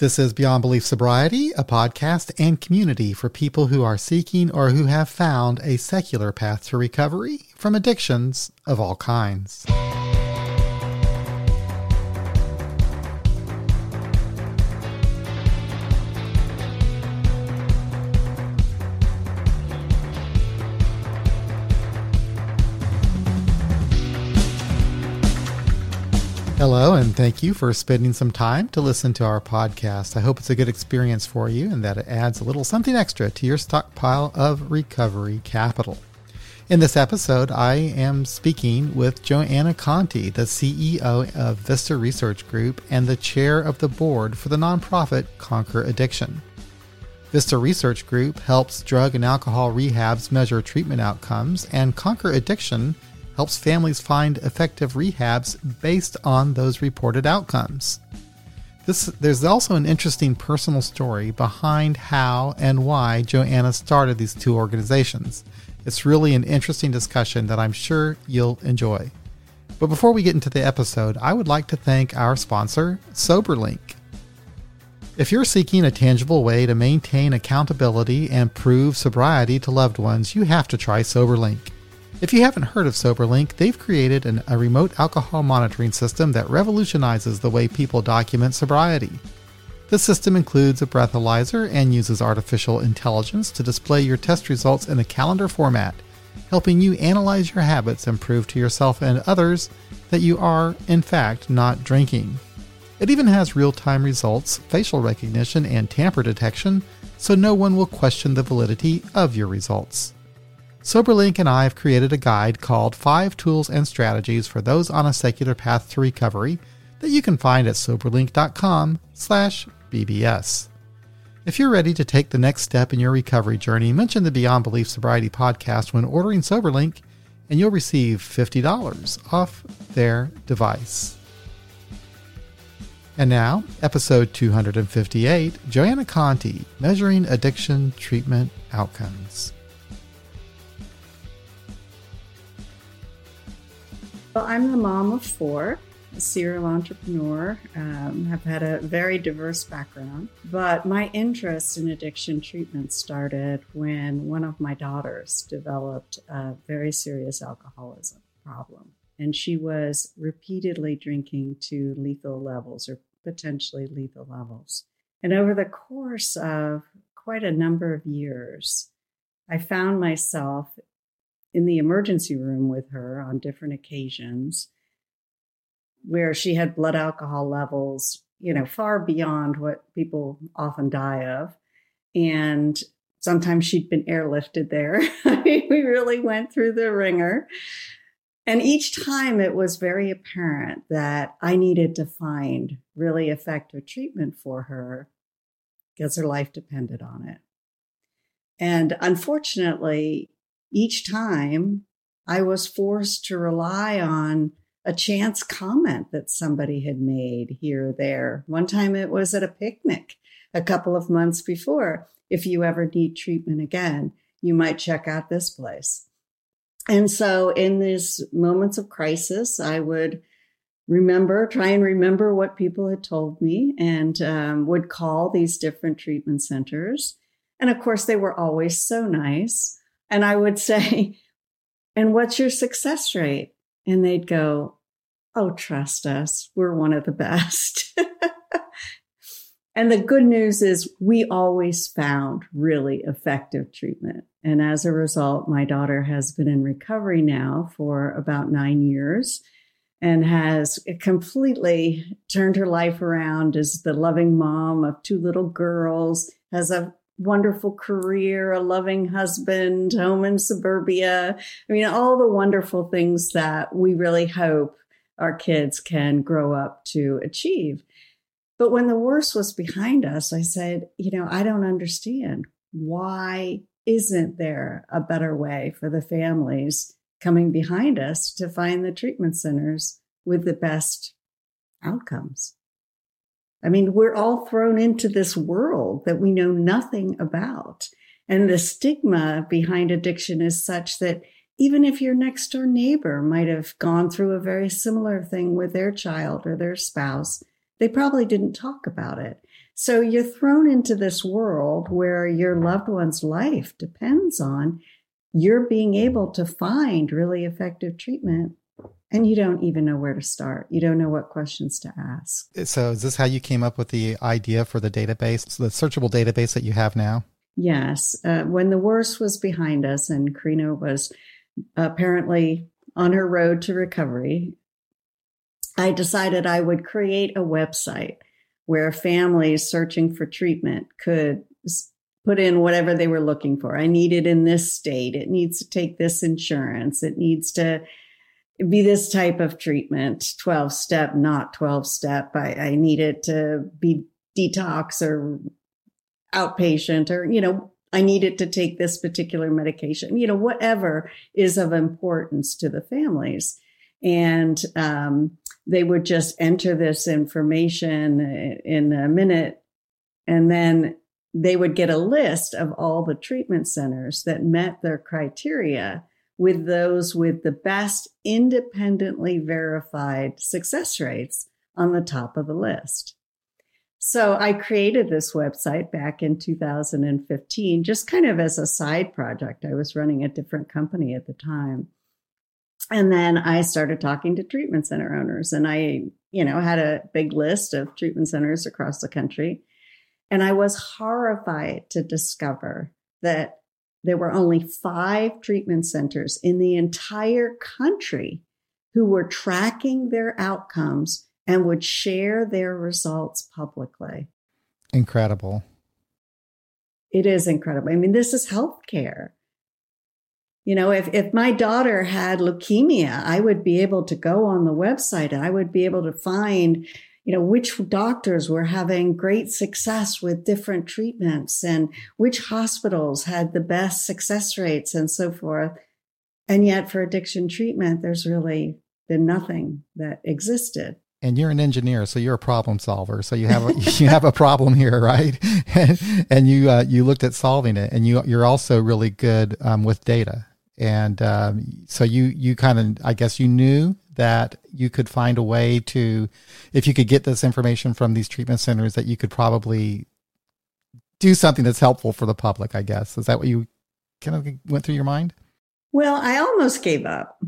This is Beyond Belief Sobriety, a podcast and community for people who are seeking or who have found a secular path to recovery from addictions of all kinds. Hello, and thank you for spending some time to listen to our podcast. I hope it's a good experience for you and that it adds a little something extra to your stockpile of recovery capital. In this episode, I am speaking with Joanna Conti, the CEO of Vista Research Group and the chair of the board for the nonprofit Conquer Addiction. Vista Research Group helps drug and alcohol rehabs measure treatment outcomes, and Conquer Addiction helps families find effective rehabs based on those reported outcomes. This, there's also an interesting personal story behind how and why Joanna started these two organizations. It's really an interesting discussion that I'm sure you'll enjoy. But before we get into the episode, I would like to thank our sponsor, SoberLink. If you're seeking a tangible way to maintain accountability and prove sobriety to loved ones, you have to try SoberLink. If you haven't heard of SoberLink, they've created an, a remote alcohol monitoring system that revolutionizes the way people document sobriety. The system includes a breathalyzer and uses artificial intelligence to display your test results in a calendar format, helping you analyze your habits and prove to yourself and others that you are, in fact, not drinking. It even has real time results, facial recognition, and tamper detection, so no one will question the validity of your results. SoberLink and I have created a guide called Five Tools and Strategies for Those on a Secular Path to Recovery that you can find at soberlink.com slash BBS. If you're ready to take the next step in your recovery journey, mention the Beyond Belief Sobriety podcast when ordering SoberLink and you'll receive $50 off their device. And now, episode 258 Joanna Conti, Measuring Addiction Treatment Outcomes. Well, I'm the mom of four, a serial entrepreneur. Um, have had a very diverse background, but my interest in addiction treatment started when one of my daughters developed a very serious alcoholism problem. And she was repeatedly drinking to lethal levels or potentially lethal levels. And over the course of quite a number of years, I found myself in the emergency room with her on different occasions where she had blood alcohol levels, you know, far beyond what people often die of. And sometimes she'd been airlifted there. we really went through the wringer. And each time it was very apparent that I needed to find really effective treatment for her because her life depended on it. And unfortunately, each time I was forced to rely on a chance comment that somebody had made here or there. One time it was at a picnic a couple of months before. If you ever need treatment again, you might check out this place. And so in these moments of crisis, I would remember, try and remember what people had told me and um, would call these different treatment centers. And of course, they were always so nice. And I would say, and what's your success rate? And they'd go, oh, trust us. We're one of the best. and the good news is we always found really effective treatment. And as a result, my daughter has been in recovery now for about nine years and has completely turned her life around as the loving mom of two little girls, has a wonderful career, a loving husband, home in suburbia. I mean, all the wonderful things that we really hope our kids can grow up to achieve. But when the worst was behind us, I said, you know, I don't understand. Why isn't there a better way for the families coming behind us to find the treatment centers with the best outcomes? I mean, we're all thrown into this world that we know nothing about. And the stigma behind addiction is such that even if your next door neighbor might have gone through a very similar thing with their child or their spouse, they probably didn't talk about it. So you're thrown into this world where your loved one's life depends on your being able to find really effective treatment and you don't even know where to start. You don't know what questions to ask. So, is this how you came up with the idea for the database, the searchable database that you have now? Yes. Uh, when the worst was behind us and Karina was apparently on her road to recovery, I decided I would create a website where families searching for treatment could put in whatever they were looking for. I need it in this state. It needs to take this insurance. It needs to be this type of treatment 12 step, not 12 step. I, I need it to be detox or outpatient or, you know, I need it to take this particular medication, you know, whatever is of importance to the families. And um, they would just enter this information in a minute and then they would get a list of all the treatment centers that met their criteria with those with the best independently verified success rates on the top of the list. So I created this website back in 2015, just kind of as a side project. I was running a different company at the time. And then I started talking to treatment center owners and I, you know, had a big list of treatment centers across the country. And I was horrified to discover that there were only five treatment centers in the entire country who were tracking their outcomes and would share their results publicly. Incredible. It is incredible. I mean, this is healthcare. You know, if, if my daughter had leukemia, I would be able to go on the website and I would be able to find, you know, which doctors were having great success with different treatments and which hospitals had the best success rates and so forth. And yet for addiction treatment, there's really been nothing that existed and you're an engineer, so you're a problem solver. So you have a, you have a problem here, right? And, you uh, you looked at solving it, and you you're also really good um, with data. And um, so you you kind of I guess you knew that you could find a way to, if you could get this information from these treatment centers, that you could probably do something that's helpful for the public. I guess is that what you kind of went through your mind? Well, I almost gave up.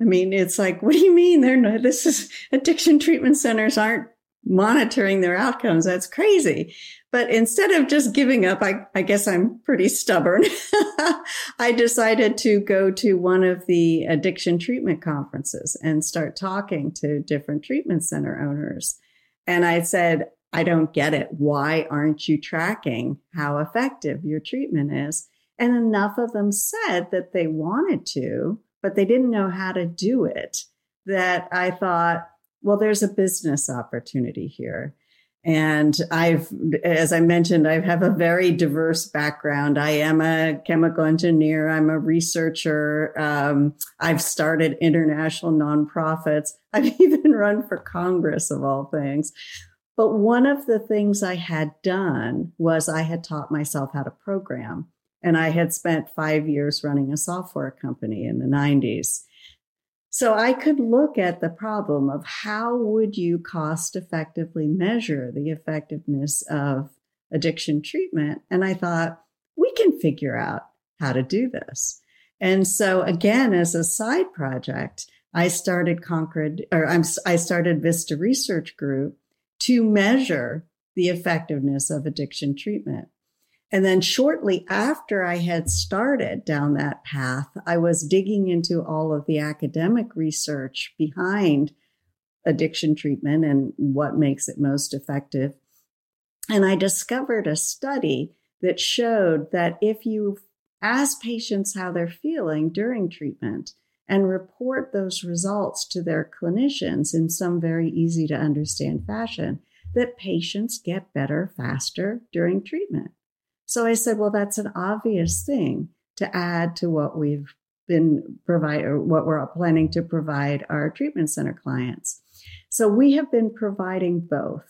I mean, it's like, what do you mean? They're not, this is addiction treatment centers aren't monitoring their outcomes. That's crazy. But instead of just giving up, I, I guess I'm pretty stubborn. I decided to go to one of the addiction treatment conferences and start talking to different treatment center owners. And I said, I don't get it. Why aren't you tracking how effective your treatment is? And enough of them said that they wanted to, but they didn't know how to do it that I thought, well, there's a business opportunity here. And I've, as I mentioned, I have a very diverse background. I am a chemical engineer. I'm a researcher. Um, I've started international nonprofits. I've even run for Congress of all things. But one of the things I had done was I had taught myself how to program. And I had spent five years running a software company in the 90s. So I could look at the problem of how would you cost effectively measure the effectiveness of addiction treatment? And I thought, we can figure out how to do this. And so again, as a side project, I started Concord, or I'm, I started Vista Research Group to measure the effectiveness of addiction treatment. And then shortly after I had started down that path, I was digging into all of the academic research behind addiction treatment and what makes it most effective. And I discovered a study that showed that if you ask patients how they're feeling during treatment and report those results to their clinicians in some very easy to understand fashion, that patients get better faster during treatment. So I said, well, that's an obvious thing to add to what we've been provide or what we're planning to provide our treatment center clients. So we have been providing both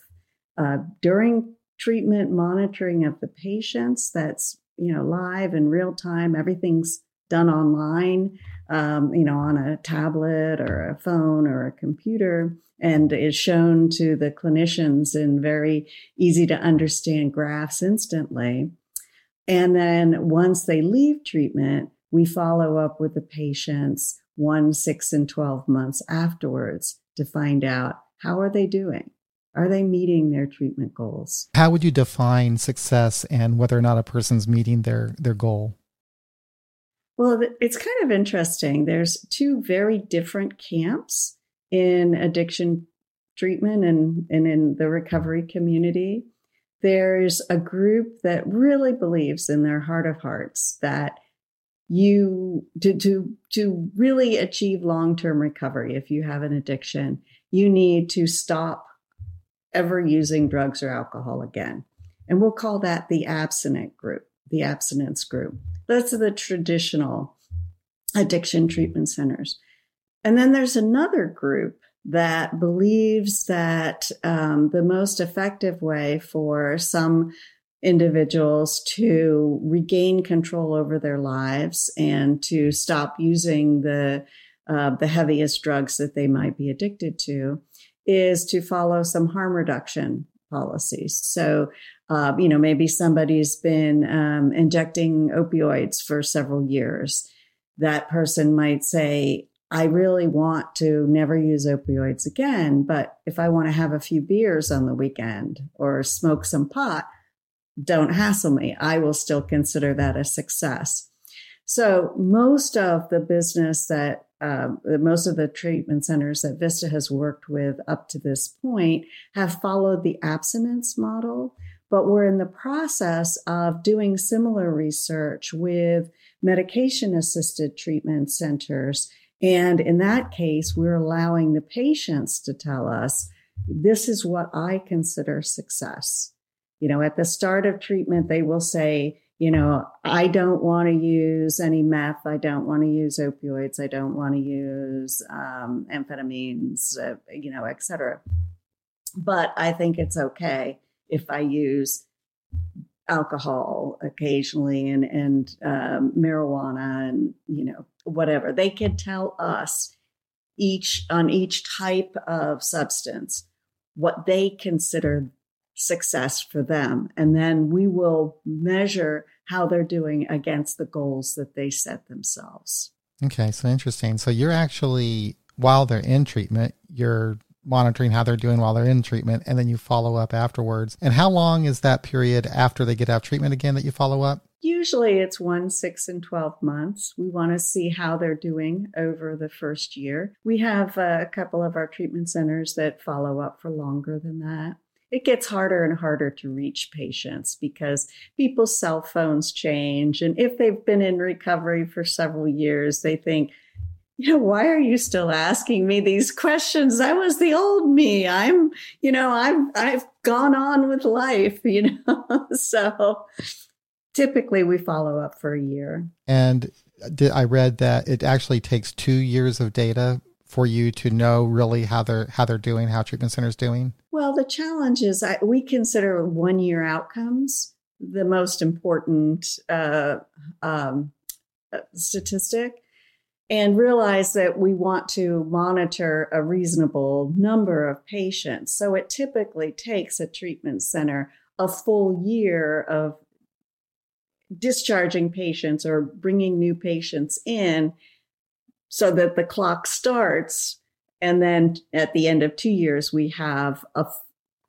uh, during treatment monitoring of the patients. That's you know live and real time. Everything's done online. um, you know, on a tablet or a phone or a computer and is shown to the clinicians in very easy to understand graphs instantly. And then once they leave treatment, we follow up with the patients one, six, and 12 months afterwards to find out how are they doing? Are they meeting their treatment goals? How would you define success and whether or not a person's meeting their, their goal? Well, it's kind of interesting. There's two very different camps in addiction treatment and, and in the recovery community. There's a group that really believes in their heart of hearts that you to to to really achieve long-term recovery if you have an addiction, you need to stop ever using drugs or alcohol again. And we'll call that the abstinent group, the abstinence group. That's the traditional addiction treatment centers. And then there's another group that believes that um, the most effective way for some individuals to regain control over their lives and to stop using the uh, the heaviest drugs that they might be addicted to is to follow some harm reduction policies. So, uh, you know, maybe somebody's been um, injecting opioids for several years. That person might say, I really want to never use opioids again, but if I want to have a few beers on the weekend or smoke some pot, don't hassle me. I will still consider that a success. So most of the business that um, most of the treatment centers that Vista has worked with up to this point have followed the abstinence model, but we're in the process of doing similar research with medication assisted treatment centers and in that case, we're allowing the patients to tell us, this is what I consider success. You know, at the start of treatment, they will say, you know, I don't want to use any meth. I don't want to use opioids. I don't want to use um, amphetamines, uh, you know, et cetera. But I think it's okay if I use alcohol occasionally and and um, marijuana and you know whatever. They can tell us each on each type of substance what they consider success for them. And then we will measure how they're doing against the goals that they set themselves. Okay so interesting. So you're actually while they're in treatment you're monitoring how they're doing while they're in treatment, and then you follow up afterwards. And how long is that period after they get out of treatment again that you follow up? Usually it's one, six, and 12 months. We want to see how they're doing over the first year. We have uh, a couple of our treatment centers that follow up for longer than that. It gets harder and harder to reach patients because people's cell phones change. And if they've been in recovery for several years, they think, you know, why are you still asking me these questions? I was the old me. I'm, you know, I've, I've gone on with life, you know, so typically we follow up for a year. And did, I read that it actually takes two years of data for you to know really how they're how they're doing, how treatment centers doing. Well, the challenge is I, we consider one year outcomes the most important uh, um, uh, statistic and realize that we want to monitor a reasonable number of patients. So it typically takes a treatment center a full year of discharging patients or bringing new patients in so that the clock starts. And then at the end of two years, we have a,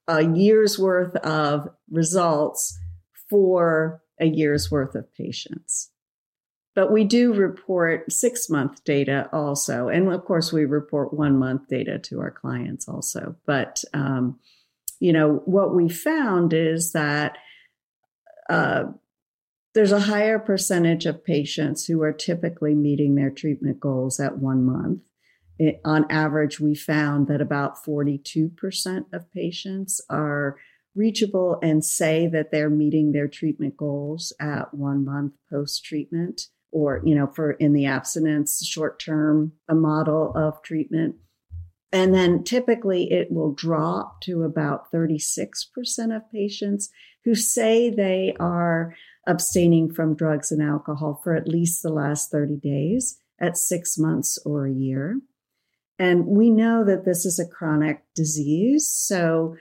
a year's worth of results for a year's worth of patients. But we do report six month data also. And of course, we report one month data to our clients also. But, um, you know, what we found is that uh, there's a higher percentage of patients who are typically meeting their treatment goals at one month. It, on average, we found that about 42% of patients are reachable and say that they're meeting their treatment goals at one month post treatment or, you know, for in the abstinence short term, a model of treatment. And then typically it will drop to about 36% of patients who say they are abstaining from drugs and alcohol for at least the last 30 days. at six months or a year. And we know that this is a chronic disease. So,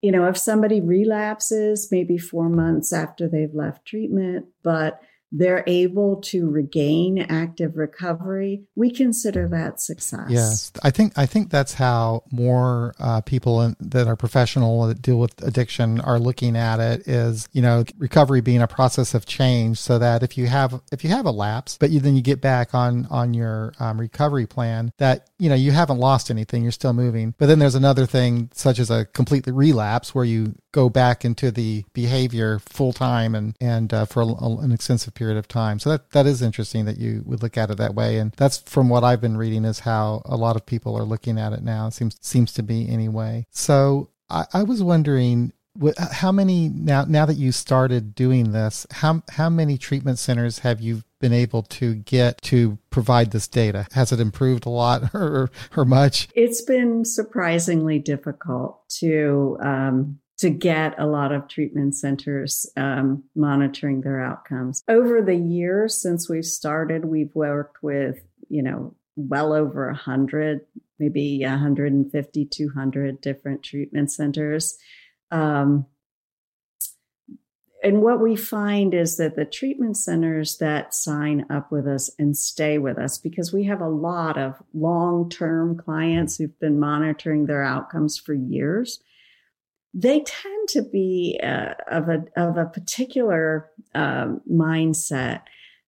you know, if somebody relapses maybe four months after they've left treatment, but they're able to regain active recovery, we consider that success. Yes, I think I think that's how more uh, people in, that are professional that deal with addiction are looking at it. Is you know recovery being a process of change, so that if you have if you have a lapse, but you then you get back on on your um, recovery plan, that you know you haven't lost anything, you're still moving. But then there's another thing such as a completely relapse where you go back into the behavior full time and and uh, for a, an extensive period of time. So that that is interesting that you would look at it that way, and that's from what I've been reading is how a lot of people are looking at it now. It seems seems to be anyway. So I, I was wondering how many now now that you started doing this how how many treatment centers have you been able to get to provide this data has it improved a lot or or much it's been surprisingly difficult to um, to get a lot of treatment centers um, monitoring their outcomes. Over the years since we've started, we've worked with, you know, well over 100, maybe 150, 200 different treatment centers. Um, and what we find is that the treatment centers that sign up with us and stay with us, because we have a lot of long term clients who've been monitoring their outcomes for years, they tend to be uh, of a of a particular um, mindset.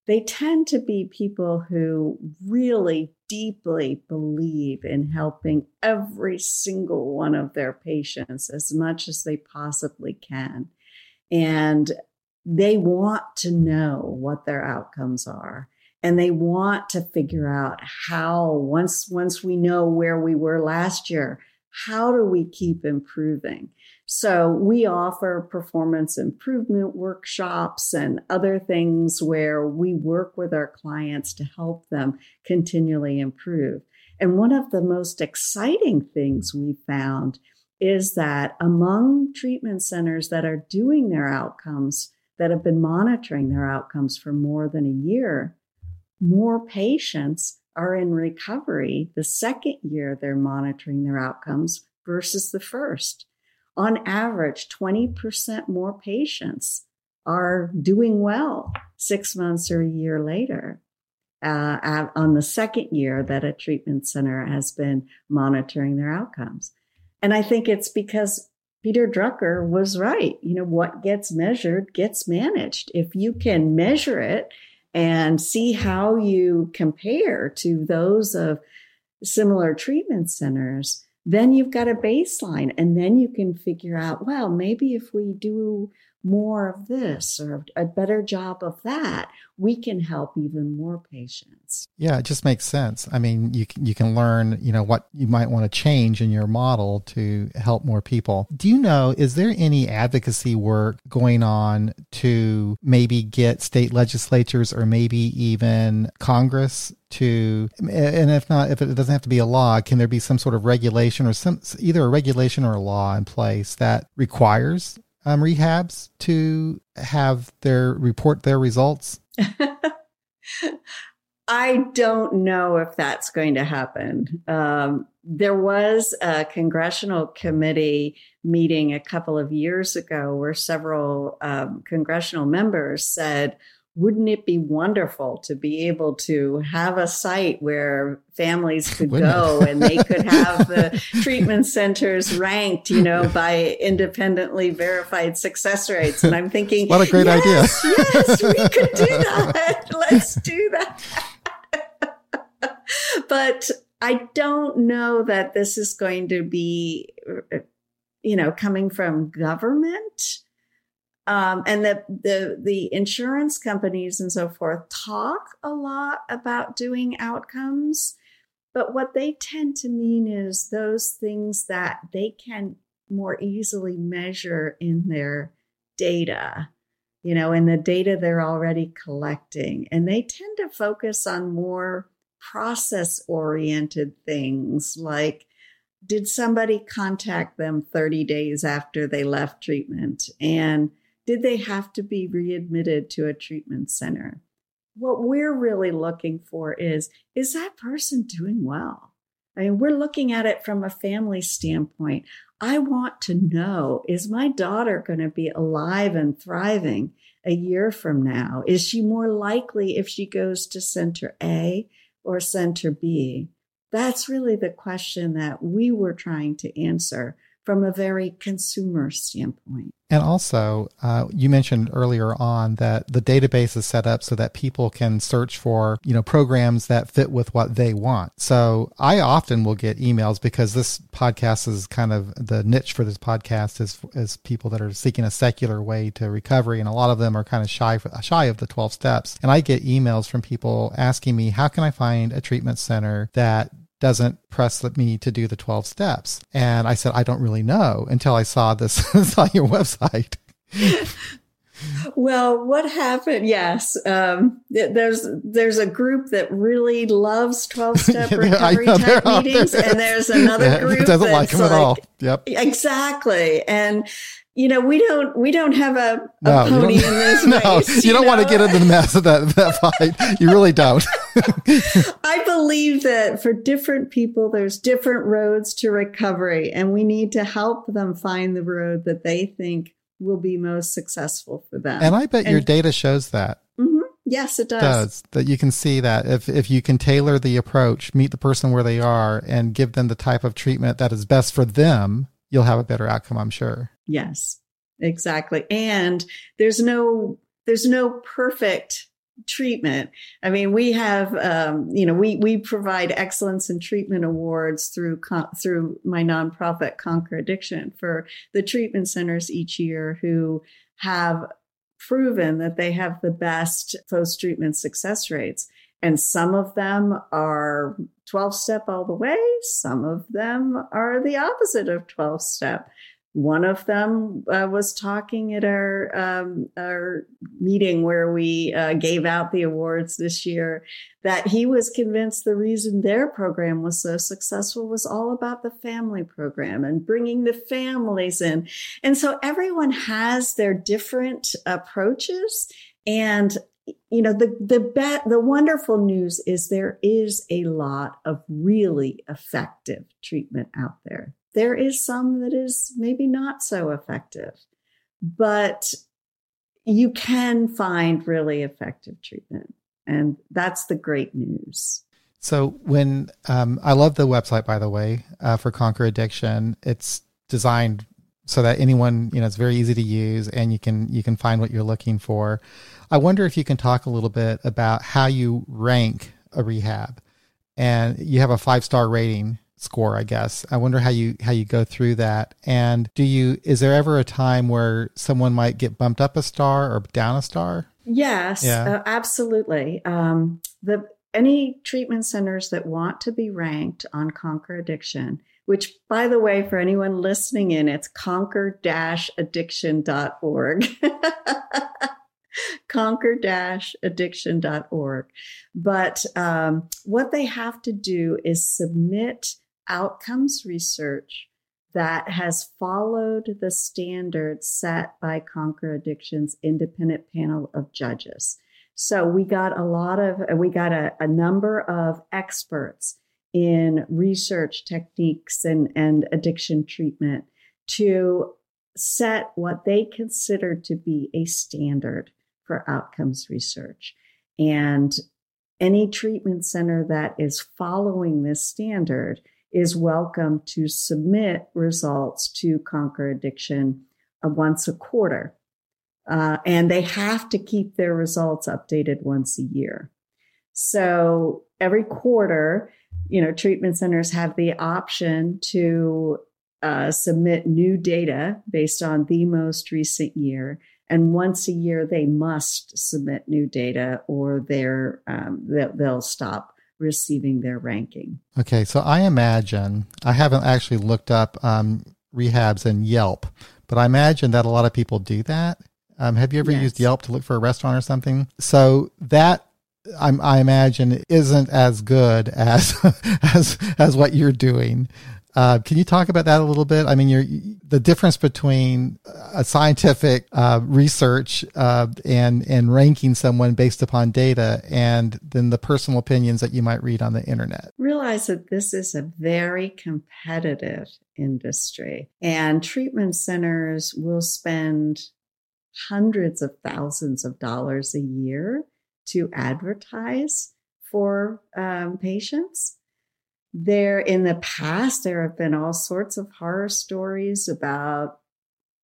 They tend to be people who really deeply believe in helping every single one of their patients as much as they possibly can, and they want to know what their outcomes are. And they want to figure out how once once we know where we were last year how do we keep improving so we offer performance improvement workshops and other things where we work with our clients to help them continually improve. And one of the most exciting things we found is that among treatment centers that are doing their outcomes, that have been monitoring their outcomes for more than a year, more patients are in recovery the second year they're monitoring their outcomes versus the first on average, 20% more patients are doing well six months or a year later. Uh, on the second year that a treatment center has been monitoring their outcomes. And I think it's because Peter Drucker was right. You know, what gets measured gets managed. If you can measure it and see how you compare to those of similar treatment centers, then you've got a baseline and then you can figure out well maybe if we do more of this or a better job of that we can help even more patients. Yeah it just makes sense. I mean you can, you can learn you know what you might want to change in your model to help more people. Do you know is there any advocacy work going on to maybe get state legislatures or maybe even congress to and if not if it doesn't have to be a law can there be some sort of regulation or some either a regulation or a law in place that requires um, rehabs to have their report their results? I don't know if that's going to happen. Um, there was a congressional committee meeting a couple of years ago where several um, congressional members said wouldn't it be wonderful to be able to have a site where families could go and they could have the treatment centers ranked, you know, by independently verified success rates? And I'm thinking, what a great yes, idea. yes, we could do that. Let's do that. but I don't know that this is going to be, you know, coming from government um, and the, the the insurance companies and so forth talk a lot about doing outcomes, but what they tend to mean is those things that they can more easily measure in their data, you know, in the data they're already collecting, and they tend to focus on more process oriented things like did somebody contact them 30 days after they left treatment? And did they have to be readmitted to a treatment center? what we're really looking for is is that person doing well? I mean, we're looking at it from a family standpoint. I want to know is my daughter going to be alive and thriving a year from now? Is she more likely if she goes to center A or center B? That's really the question that we were trying to answer from a very consumer standpoint. And also, uh, you mentioned earlier on that the database is set up so that people can search for, you know, programs that fit with what they want. So I often will get emails because this podcast is kind of the niche for this podcast is is people that are seeking a secular way to recovery, and a lot of them are kind of shy shy of the twelve steps. And I get emails from people asking me, how can I find a treatment center that doesn't press me to do the 12 steps. And I said, I don't really know until I saw this on your website. well, what happened? Yes, um, there's there's a group that really loves twelve step recovery know, type meetings, and there's another group that doesn't like them like, at all. Yep, exactly. And you know, we don't we don't have a, a no, pony in this no, race. You, you don't know? want to get into the mess of that that fight. You really don't. I believe that for different people, there's different roads to recovery, and we need to help them find the road that they think will be most successful for them. And I bet and, your data shows that. Mm-hmm. Yes, it does. does. That you can see that if if you can tailor the approach, meet the person where they are, and give them the type of treatment that is best for them, you'll have a better outcome. I'm sure. Yes, exactly. And there's no there's no perfect treatment. I mean, we have, um, you know, we we provide excellence in treatment awards through through my nonprofit Conquer Addiction for the treatment centers each year who have proven that they have the best post treatment success rates. And some of them are 12 step all the way. Some of them are the opposite of 12 step. One of them uh, was talking at our um, our meeting where we uh, gave out the awards this year that he was convinced the reason their program was so successful was all about the family program and bringing the families in. And so everyone has their different approaches. And you know the the be- the wonderful news is there is a lot of really effective treatment out there there is some that is maybe not so effective, but you can find really effective treatment. And that's the great news. So when um, I love the website, by the way, uh, for Conquer Addiction, it's designed so that anyone you know it's very easy to use and you can you can find what you're looking for. I wonder if you can talk a little bit about how you rank a rehab, and you have a five star rating score i guess. I wonder how you how you go through that. And do you is there ever a time where someone might get bumped up a star or down a star? Yes yeah. Uh, absolutely. Um, the any treatment centers that want to be ranked on conquer addiction which by the way for anyone listening in it's conquer-addiction.org conquer-addiction.org but um, what they have to do is submit outcomes research that has followed the standards set by Conquer Addiction's independent panel of judges. So we got a lot of, we got a, a number of experts in research techniques and, and addiction treatment to set what they consider to be a standard for outcomes research. And any treatment center that is following this standard is welcome to submit results to Conquer Addiction uh, once a quarter. Uh, and they have to keep their results updated once a year. So every quarter, you know, treatment centers have the option to uh, submit new data based on the most recent year. And once a year, they must submit new data or they're, um, they'll, they'll stop receiving their ranking. Okay, so I imagine I haven't actually looked up um, rehabs in Yelp, but I imagine that a lot of people do that. Um, have you ever yes. used Yelp to look for a restaurant or something? So that I'm, i imagine isn't as good as as as what you're doing. Uh, can you talk about that a little bit? I mean, the difference between a scientific uh, research uh, and and ranking someone based upon data, and then the personal opinions that you might read on the internet. Realize that this is a very competitive industry, and treatment centers will spend hundreds of thousands of dollars a year to advertise for um, patients. There, in the past, there have been all sorts of horror stories about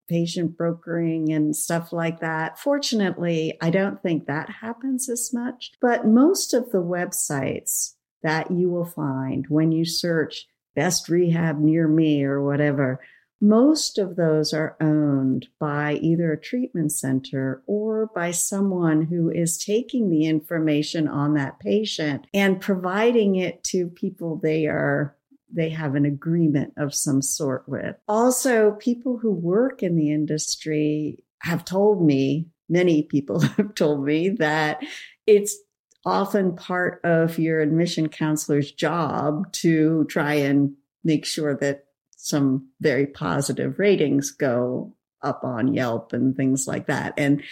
patient brokering and stuff like that. Fortunately, I don't think that happens as much, but most of the websites that you will find when you search best rehab near me or whatever most of those are owned by either a treatment center or by someone who is taking the information on that patient and providing it to people they are they have an agreement of some sort with. Also, people who work in the industry have told me, many people have told me that it's often part of your admission counselor's job to try and make sure that some very positive ratings go up on Yelp and things like that. And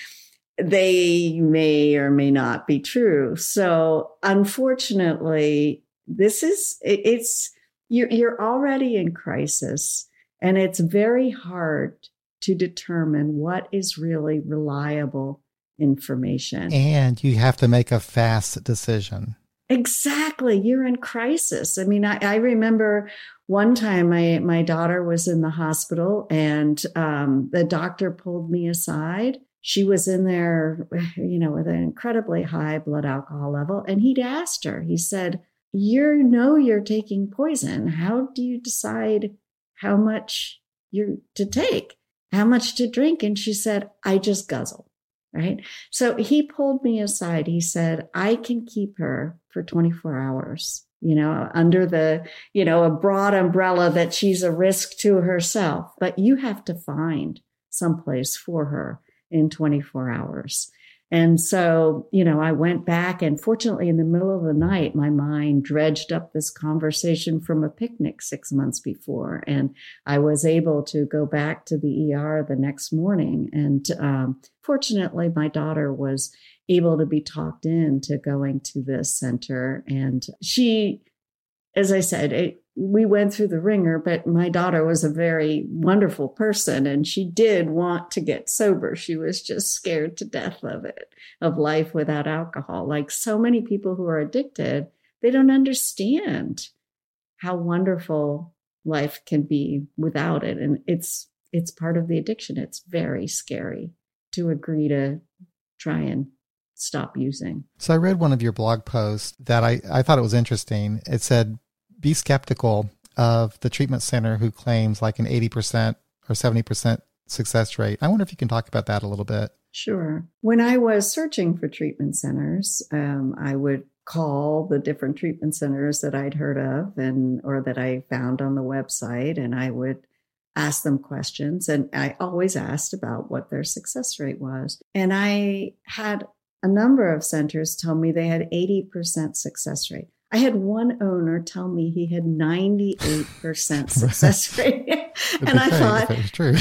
they may or may not be true. So unfortunately, this is, it's, you're, you're already in crisis and it's very hard to determine what is really reliable information. And you have to make a fast decision. Exactly. You're in crisis. I mean, I, I, remember one time my, my daughter was in the hospital and um, the doctor pulled me aside. She was in there, you know, with an incredibly high blood alcohol level. And he'd asked her, he said, You know, you're taking poison. How do you decide how much you're to take, how much to drink? And she said, I just guzzle right? So he pulled me aside. He said, I can keep her for 24 hours, you know, under the, you know, a broad umbrella that she's a risk to herself, but you have to find someplace for her in 24 hours. And so, you know, I went back and fortunately in the middle of the night, my mind dredged up this conversation from a picnic six months before. And I was able to go back to the ER the next morning. And um, fortunately, my daughter was able to be talked into going to this center. And she, as I said, it, we went through the wringer, but my daughter was a very wonderful person and she did want to get sober. She was just scared to death of it, of life without alcohol. Like so many people who are addicted, they don't understand how wonderful life can be without it. And it's, it's part of the addiction. It's very scary to agree to try and stop using. So I read one of your blog posts that I, I thought it was interesting. It said, be skeptical of the treatment center who claims like an 80% or 70% success rate. I wonder if you can talk about that a little bit. Sure. When I was searching for treatment centers, um, I would call the different treatment centers that I'd heard of and or that I found on the website and I would ask them questions and I always asked about what their success rate was. And I had a number of centers tell me they had 80% success rate. I had one owner tell me he had 98% success rate. and I thought, true.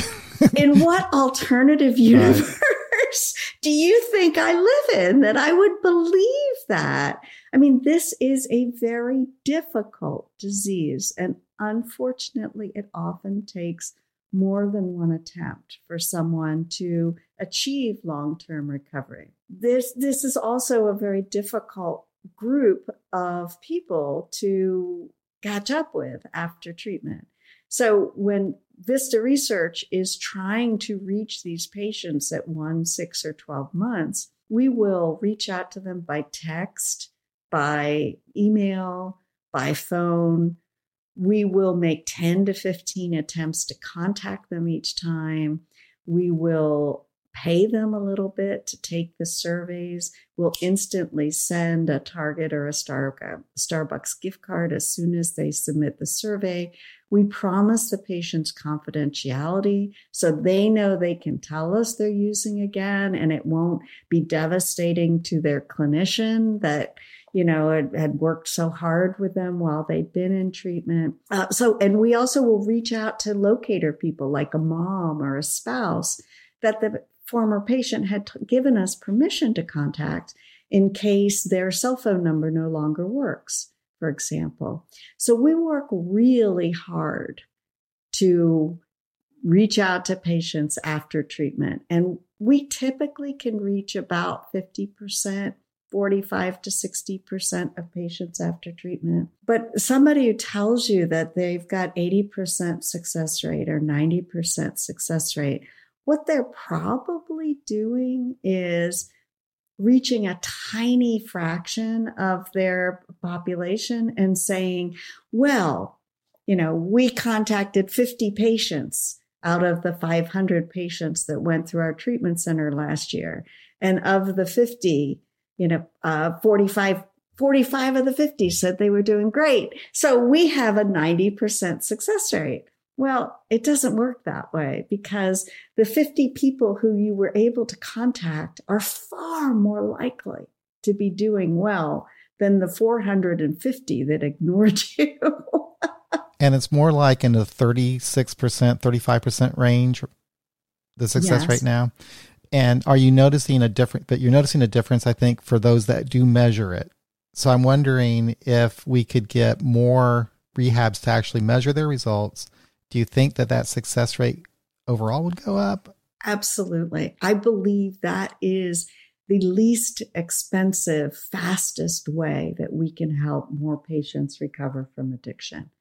in what alternative universe right. do you think I live in that I would believe that? I mean, this is a very difficult disease. And unfortunately, it often takes more than one attempt for someone to achieve long-term recovery. This, this is also a very difficult group of people to catch up with after treatment. So when Vista Research is trying to reach these patients at one, six, or 12 months, we will reach out to them by text, by email, by phone. We will make 10 to 15 attempts to contact them each time. We will pay them a little bit to take the surveys. We'll instantly send a Target or a Star, Starbucks gift card as soon as they submit the survey. We promise the patient's confidentiality so they know they can tell us they're using again and it won't be devastating to their clinician that you know, had worked so hard with them while they'd been in treatment. Uh, so, and we also will reach out to locator people like a mom or a spouse that the former patient had t- given us permission to contact in case their cell phone number no longer works, for example. So we work really hard to reach out to patients after treatment. And we typically can reach about 50%, 45 to 60% of patients after treatment. But somebody who tells you that they've got 80% success rate or 90% success rate, what they're probably doing is reaching a tiny fraction of their population and saying, well, you know, we contacted 50 patients out of the 500 patients that went through our treatment center last year. And of the 50, you know, uh, 45, 45 of the 50 said they were doing great. So we have a 90% success rate. Well, it doesn't work that way because the 50 people who you were able to contact are far more likely to be doing well than the 450 that ignored you. and it's more like in the 36%, 35% range, the success yes. rate now. And are you noticing a different, but you're noticing a difference, I think, for those that do measure it. So I'm wondering if we could get more rehabs to actually measure their results. Do you think that that success rate overall would go up? Absolutely. I believe that is the least expensive, fastest way that we can help more patients recover from addiction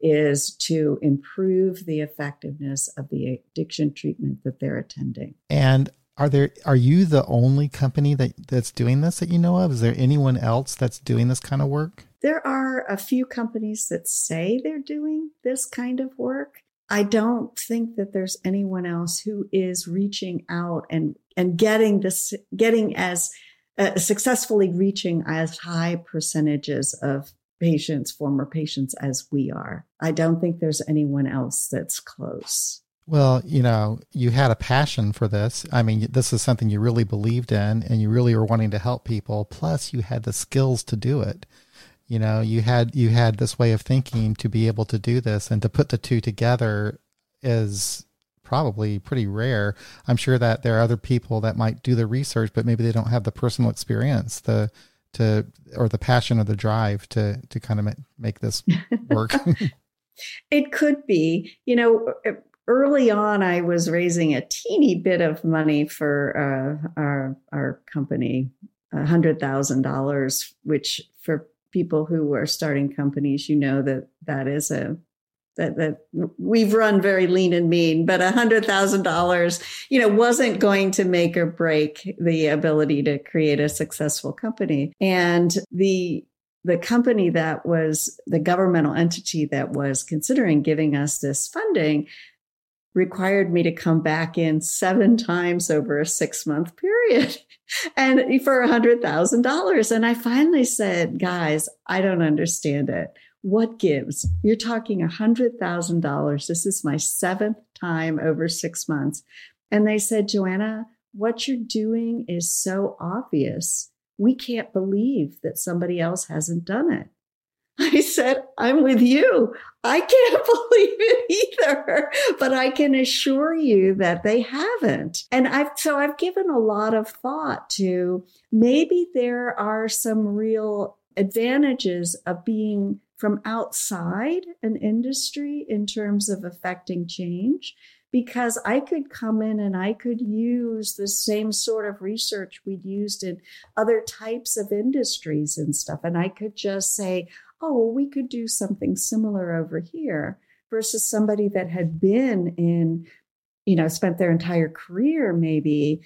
is to improve the effectiveness of the addiction treatment that they're attending. And are there are you the only company that that's doing this that you know of? Is there anyone else that's doing this kind of work? There are a few companies that say they're doing this kind of work. I don't think that there's anyone else who is reaching out and and getting this getting as uh, successfully reaching as high percentages of patients, former patients, as we are. I don't think there's anyone else that's close. Well, you know, you had a passion for this. I mean, this is something you really believed in and you really were wanting to help people. Plus, you had the skills to do it. You know, you had you had this way of thinking to be able to do this and to put the two together is probably pretty rare. I'm sure that there are other people that might do the research, but maybe they don't have the personal experience, the to or the passion or the drive to to kind of make this work it could be you know early on i was raising a teeny bit of money for uh, our our company a hundred thousand dollars which for people who are starting companies you know that that is a that, that we've run very lean and mean, but a hundred thousand dollars, you know, wasn't going to make or break the ability to create a successful company. And the the company that was the governmental entity that was considering giving us this funding required me to come back in seven times over a six month period and for a hundred thousand dollars. And I finally said, guys, I don't understand it. What gives? You're talking a $100,000. This is my seventh time over six months. And they said, Joanna, what you're doing is so obvious. We can't believe that somebody else hasn't done it. I said, I'm with you. I can't believe it either, but I can assure you that they haven't. And I've, so I've given a lot of thought to maybe there are some real advantages of being from outside an industry in terms of affecting change because I could come in and I could use the same sort of research we'd used in other types of industries and stuff. And I could just say, oh, well, we could do something similar over here versus somebody that had been in, you know, spent their entire career maybe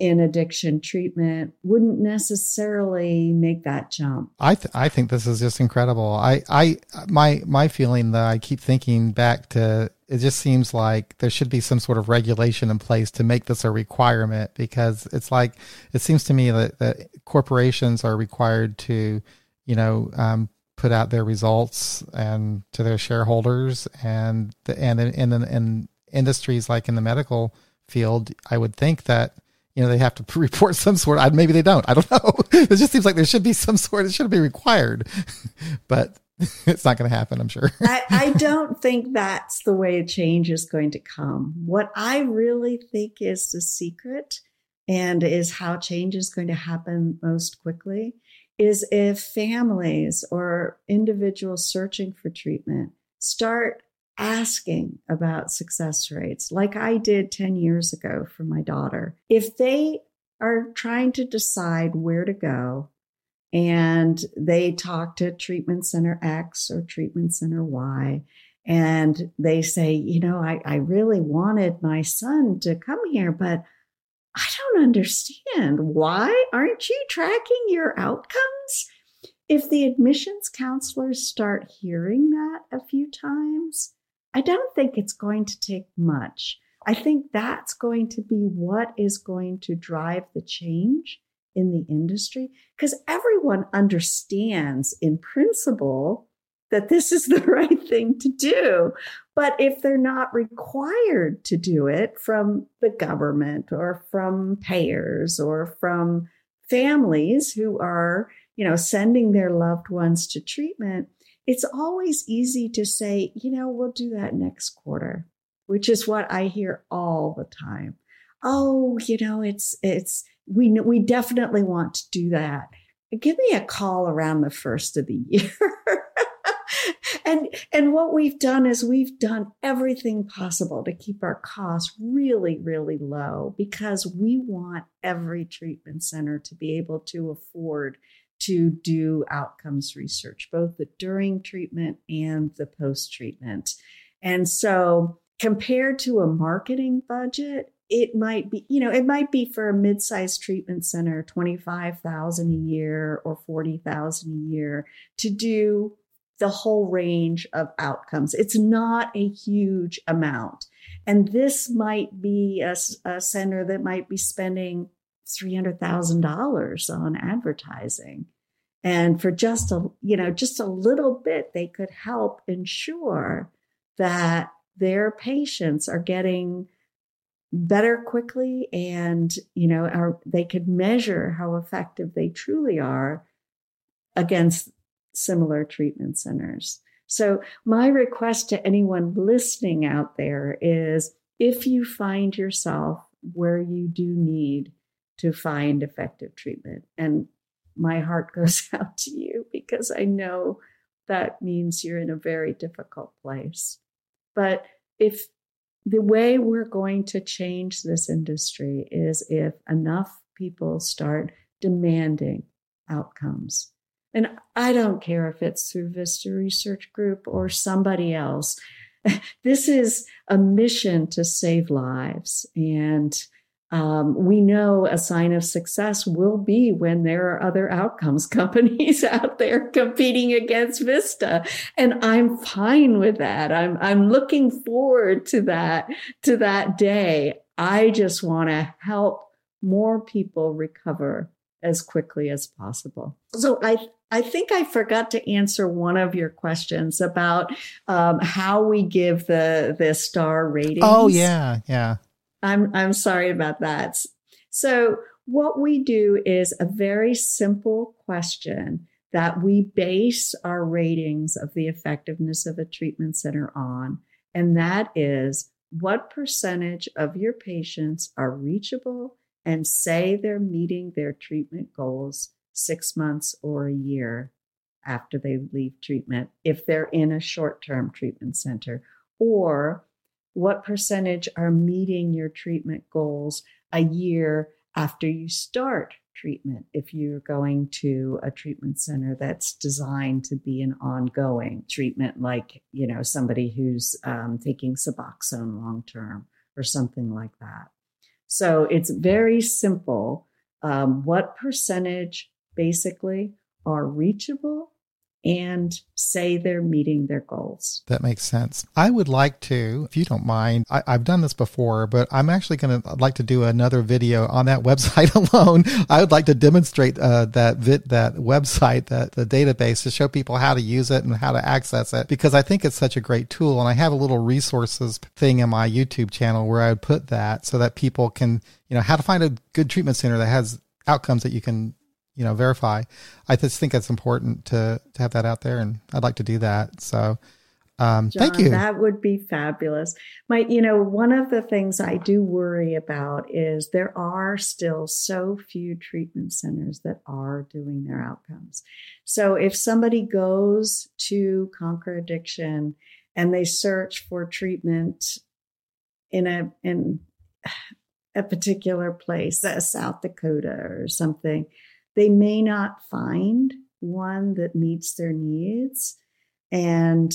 in addiction treatment wouldn't necessarily make that jump. I th- I think this is just incredible. I I my my feeling that I keep thinking back to it just seems like there should be some sort of regulation in place to make this a requirement because it's like it seems to me that, that corporations are required to you know um, put out their results and to their shareholders and the, and in, in in industries like in the medical field I would think that you know, they have to report some sort. Maybe they don't. I don't know. It just seems like there should be some sort. It should be required, but it's not going to happen. I'm sure. I, I don't think that's the way change is going to come. What I really think is the secret, and is how change is going to happen most quickly, is if families or individuals searching for treatment start asking about success rates, like I did 10 years ago for my daughter. If they are trying to decide where to go and they talk to treatment center X or treatment center Y, and they say, you know, I, I really wanted my son to come here, but I don't understand. Why aren't you tracking your outcomes? If the admissions counselors start hearing that a few times, I don't think it's going to take much. I think that's going to be what is going to drive the change in the industry because everyone understands in principle that this is the right thing to do. But if they're not required to do it from the government or from payers or from families who are, you know, sending their loved ones to treatment, it's always easy to say, you know, we'll do that next quarter, which is what I hear all the time. Oh, you know, it's, it's, we, we definitely want to do that. Give me a call around the first of the year. and and what we've done is we've done everything possible to keep our costs really really low because we want every treatment center to be able to afford to do outcomes research, both the during treatment and the post treatment. And so, compared to a marketing budget, it might be, you know, it might be for a mid-sized treatment center, 25,000 a year or 40,000 a year to do the whole range of outcomes. It's not a huge amount. And this might be a, a center that might be spending $300,000 on advertising. And for just a, you know, just a little bit, they could help ensure that their patients are getting better quickly and, you know, are, they could measure how effective they truly are against similar treatment centers. So my request to anyone listening out there is if you find yourself where you do need to find effective treatment. And my heart goes out to you because I know that means you're in a very difficult place. But if the way we're going to change this industry is if enough people start demanding outcomes. And I don't care if it's through Vista Research Group or somebody else. This is a mission to save lives. And um, we know a sign of success will be when there are other outcomes companies out there competing against Vista. And I'm fine with that. I'm, I'm looking forward to that, to that day. I just want to help more people recover as quickly as possible. So I, I think I forgot to answer one of your questions about um, how we give the the star ratings. Oh yeah, yeah. I'm I'm sorry about that. So what we do is a very simple question that we base our ratings of the effectiveness of a treatment center on, and that is what percentage of your patients are reachable and say they're meeting their treatment goals six months or a year after they leave treatment if they're in a short term treatment center, or what percentage are meeting your treatment goals a year after you start treatment if you're going to a treatment center that's designed to be an ongoing treatment like you know somebody who's um, taking suboxone long term or something like that? So it's very simple um, what percentage basically are reachable and say they're meeting their goals. That makes sense. I would like to, if you don't mind, I, have done this before, but I'm actually going to like to do another video on that website alone. I would like to demonstrate uh, that vid, that website, that the database, to show people how to use it and how to access it because I think it's such a great tool. And I have a little resources thing in my YouTube channel where I would put that so that people can, you know, how to find a good treatment center that has outcomes that you can you know verify. I just think it's important to to have that out there, and I'd like to do that. So. Um, John, thank you. That would be fabulous. My, you know, one of the things I do worry about is there are still so few treatment centers that are doing their outcomes. So if somebody goes to conquer addiction and they search for treatment in a in a particular place, uh, South Dakota or something, they may not find one that meets their needs. And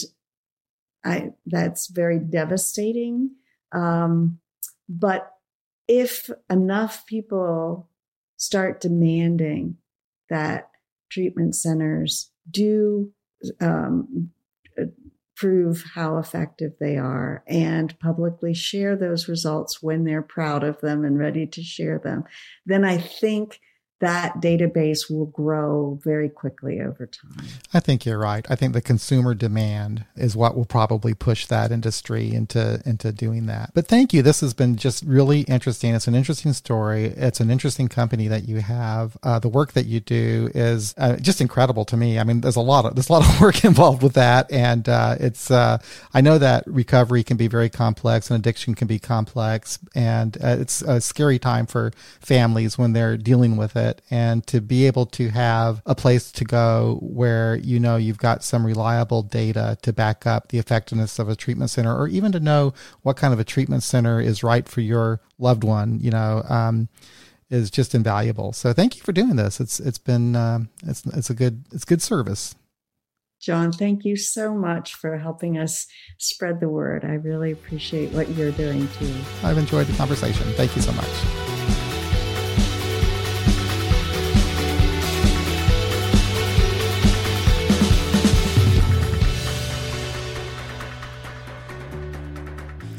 I, that's very devastating. Um, but if enough people start demanding that treatment centers do um, prove how effective they are and publicly share those results when they're proud of them and ready to share them, then I think that database will grow very quickly over time. I think you're right. I think the consumer demand is what will probably push that industry into into doing that. But thank you. This has been just really interesting. It's an interesting story. It's an interesting company that you have. Uh, the work that you do is uh, just incredible to me. I mean, there's a lot of there's a lot of work involved with that, and uh, it's uh, I know that recovery can be very complex and addiction can be complex, and uh, it's a scary time for families when they're dealing with it it and to be able to have a place to go where you know you've got some reliable data to back up the effectiveness of a treatment center or even to know what kind of a treatment center is right for your loved one, you know, um, is just invaluable. So thank you for doing this. It's it's been uh, it's it's a good it's good service. John, thank you so much for helping us spread the word. I really appreciate what you're doing too. I've enjoyed the conversation. Thank you so much.